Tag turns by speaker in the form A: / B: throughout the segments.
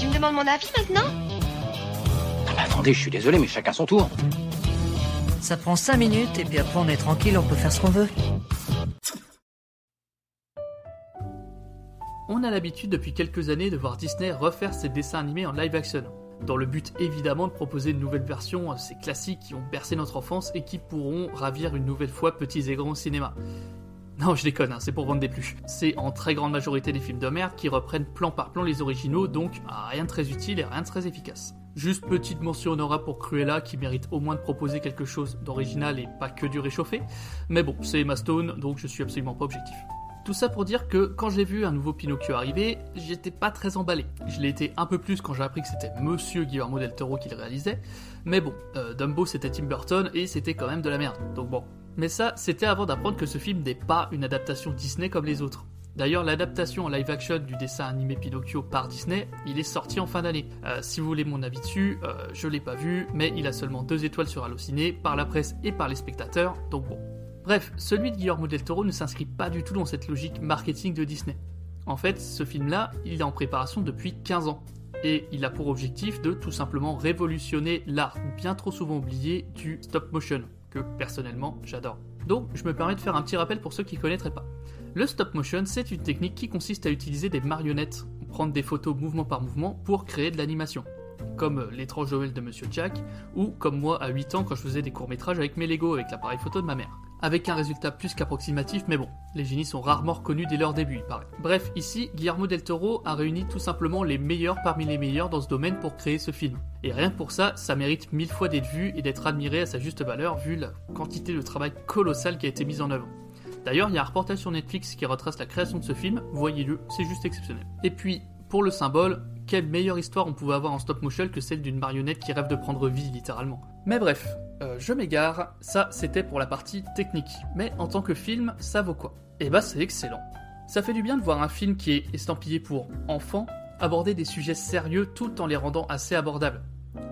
A: Tu me demandes mon avis maintenant
B: Ah bah attendez, je suis désolé, mais chacun son tour.
C: Ça prend 5 minutes et puis après on est tranquille, on peut faire ce qu'on veut.
D: On a l'habitude depuis quelques années de voir Disney refaire ses dessins animés en live action, dans le but évidemment de proposer une nouvelle version, ces classiques qui ont bercé notre enfance et qui pourront ravir une nouvelle fois petits et grands au cinéma. Non, je déconne, hein, c'est pour vendre des pluches. C'est en très grande majorité des films de merde qui reprennent plan par plan les originaux, donc rien de très utile et rien de très efficace. Juste petite mention honorable pour Cruella qui mérite au moins de proposer quelque chose d'original et pas que du réchauffé. Mais bon, c'est Emma Stone, donc je suis absolument pas objectif. Tout ça pour dire que quand j'ai vu un nouveau Pinocchio arriver, j'étais pas très emballé. Je l'ai été un peu plus quand j'ai appris que c'était Monsieur Guillermo del Toro qui le réalisait. Mais bon, euh, Dumbo c'était Tim Burton et c'était quand même de la merde. Donc bon. Mais ça, c'était avant d'apprendre que ce film n'est pas une adaptation Disney comme les autres. D'ailleurs, l'adaptation en live action du dessin animé Pinocchio par Disney, il est sorti en fin d'année. Euh, si vous voulez mon avis dessus, euh, je l'ai pas vu, mais il a seulement deux étoiles sur Allociné, par la presse et par les spectateurs, donc bon. Bref, celui de Guillermo del Toro ne s'inscrit pas du tout dans cette logique marketing de Disney. En fait, ce film-là, il est en préparation depuis 15 ans. Et il a pour objectif de tout simplement révolutionner l'art bien trop souvent oublié du stop motion, que personnellement j'adore. Donc je me permets de faire un petit rappel pour ceux qui ne connaîtraient pas. Le stop motion, c'est une technique qui consiste à utiliser des marionnettes, prendre des photos mouvement par mouvement pour créer de l'animation. Comme l'étrange Noël de Monsieur Jack, ou comme moi à 8 ans quand je faisais des courts-métrages avec mes Lego avec l'appareil photo de ma mère avec un résultat plus qu'approximatif, mais bon, les génies sont rarement reconnus dès leur début, il. Bref, ici, Guillermo del Toro a réuni tout simplement les meilleurs parmi les meilleurs dans ce domaine pour créer ce film. Et rien que pour ça, ça mérite mille fois d'être vu et d'être admiré à sa juste valeur vu la quantité de travail colossal qui a été mis en œuvre. D'ailleurs, il y a un reportage sur Netflix qui retrace la création de ce film, voyez-le, c'est juste exceptionnel. Et puis, pour le symbole, quelle meilleure histoire on pouvait avoir en stop motion que celle d'une marionnette qui rêve de prendre vie littéralement. Mais bref, euh, je m'égare, ça c'était pour la partie technique. Mais en tant que film, ça vaut quoi? Eh bah c'est excellent. Ça fait du bien de voir un film qui est estampillé pour enfants aborder des sujets sérieux tout en les rendant assez abordables.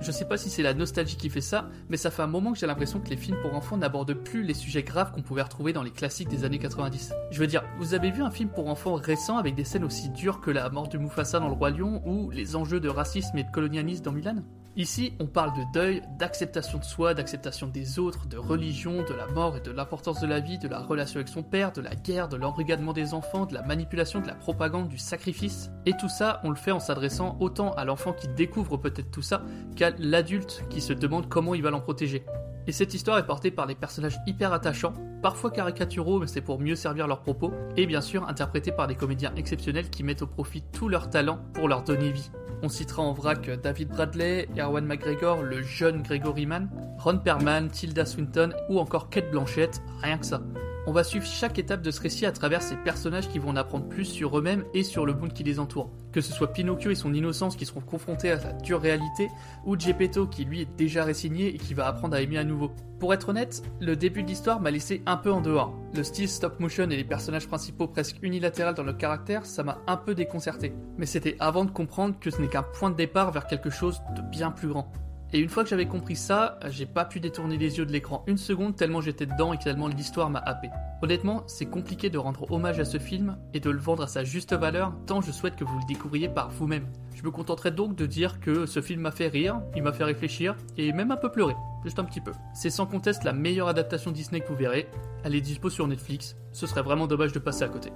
D: Je sais pas si c'est la nostalgie qui fait ça, mais ça fait un moment que j'ai l'impression que les films pour enfants n'abordent plus les sujets graves qu'on pouvait retrouver dans les classiques des années 90. Je veux dire, vous avez vu un film pour enfants récent avec des scènes aussi dures que la mort de Mufasa dans le Roi Lion ou les enjeux de racisme et de colonialisme dans Milan Ici, on parle de deuil, d'acceptation de soi, d'acceptation des autres, de religion, de la mort et de l'importance de la vie, de la relation avec son père, de la guerre, de l'embrigadement des enfants, de la manipulation, de la propagande, du sacrifice. Et tout ça, on le fait en s'adressant autant à l'enfant qui découvre peut-être tout ça qu'à l'adulte qui se demande comment il va l'en protéger. Et cette histoire est portée par des personnages hyper attachants, parfois caricaturaux, mais c'est pour mieux servir leurs propos, et bien sûr interprétés par des comédiens exceptionnels qui mettent au profit tout leur talent pour leur donner vie. On citera en vrac David Bradley, Erwan McGregor, le jeune Gregory Mann, Ron Perlman, Tilda Swinton ou encore Kate Blanchett, rien que ça. On va suivre chaque étape de ce récit à travers ces personnages qui vont en apprendre plus sur eux-mêmes et sur le monde qui les entoure. Que ce soit Pinocchio et son innocence qui seront confrontés à sa dure réalité, ou Geppetto qui lui est déjà résigné et qui va apprendre à aimer à nouveau. Pour être honnête, le début de l'histoire m'a laissé un peu en dehors. Le style stop motion et les personnages principaux presque unilatérales dans leur caractère, ça m'a un peu déconcerté. Mais c'était avant de comprendre que ce n'est qu'un point de départ vers quelque chose de bien plus grand. Et une fois que j'avais compris ça, j'ai pas pu détourner les yeux de l'écran une seconde tellement j'étais dedans et tellement l'histoire m'a happé. Honnêtement, c'est compliqué de rendre hommage à ce film et de le vendre à sa juste valeur tant je souhaite que vous le découvriez par vous-même. Je me contenterai donc de dire que ce film m'a fait rire, il m'a fait réfléchir et même un peu pleurer, juste un petit peu. C'est sans conteste la meilleure adaptation Disney que vous verrez, elle est dispo sur Netflix, ce serait vraiment dommage de passer à côté.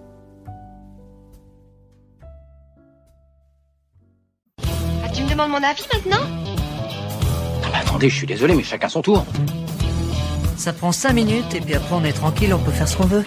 A: Ah, tu me demandes mon avis maintenant?
B: Je suis désolé, mais chacun son tour.
C: Ça prend 5 minutes et puis après on est tranquille, on peut faire ce qu'on veut.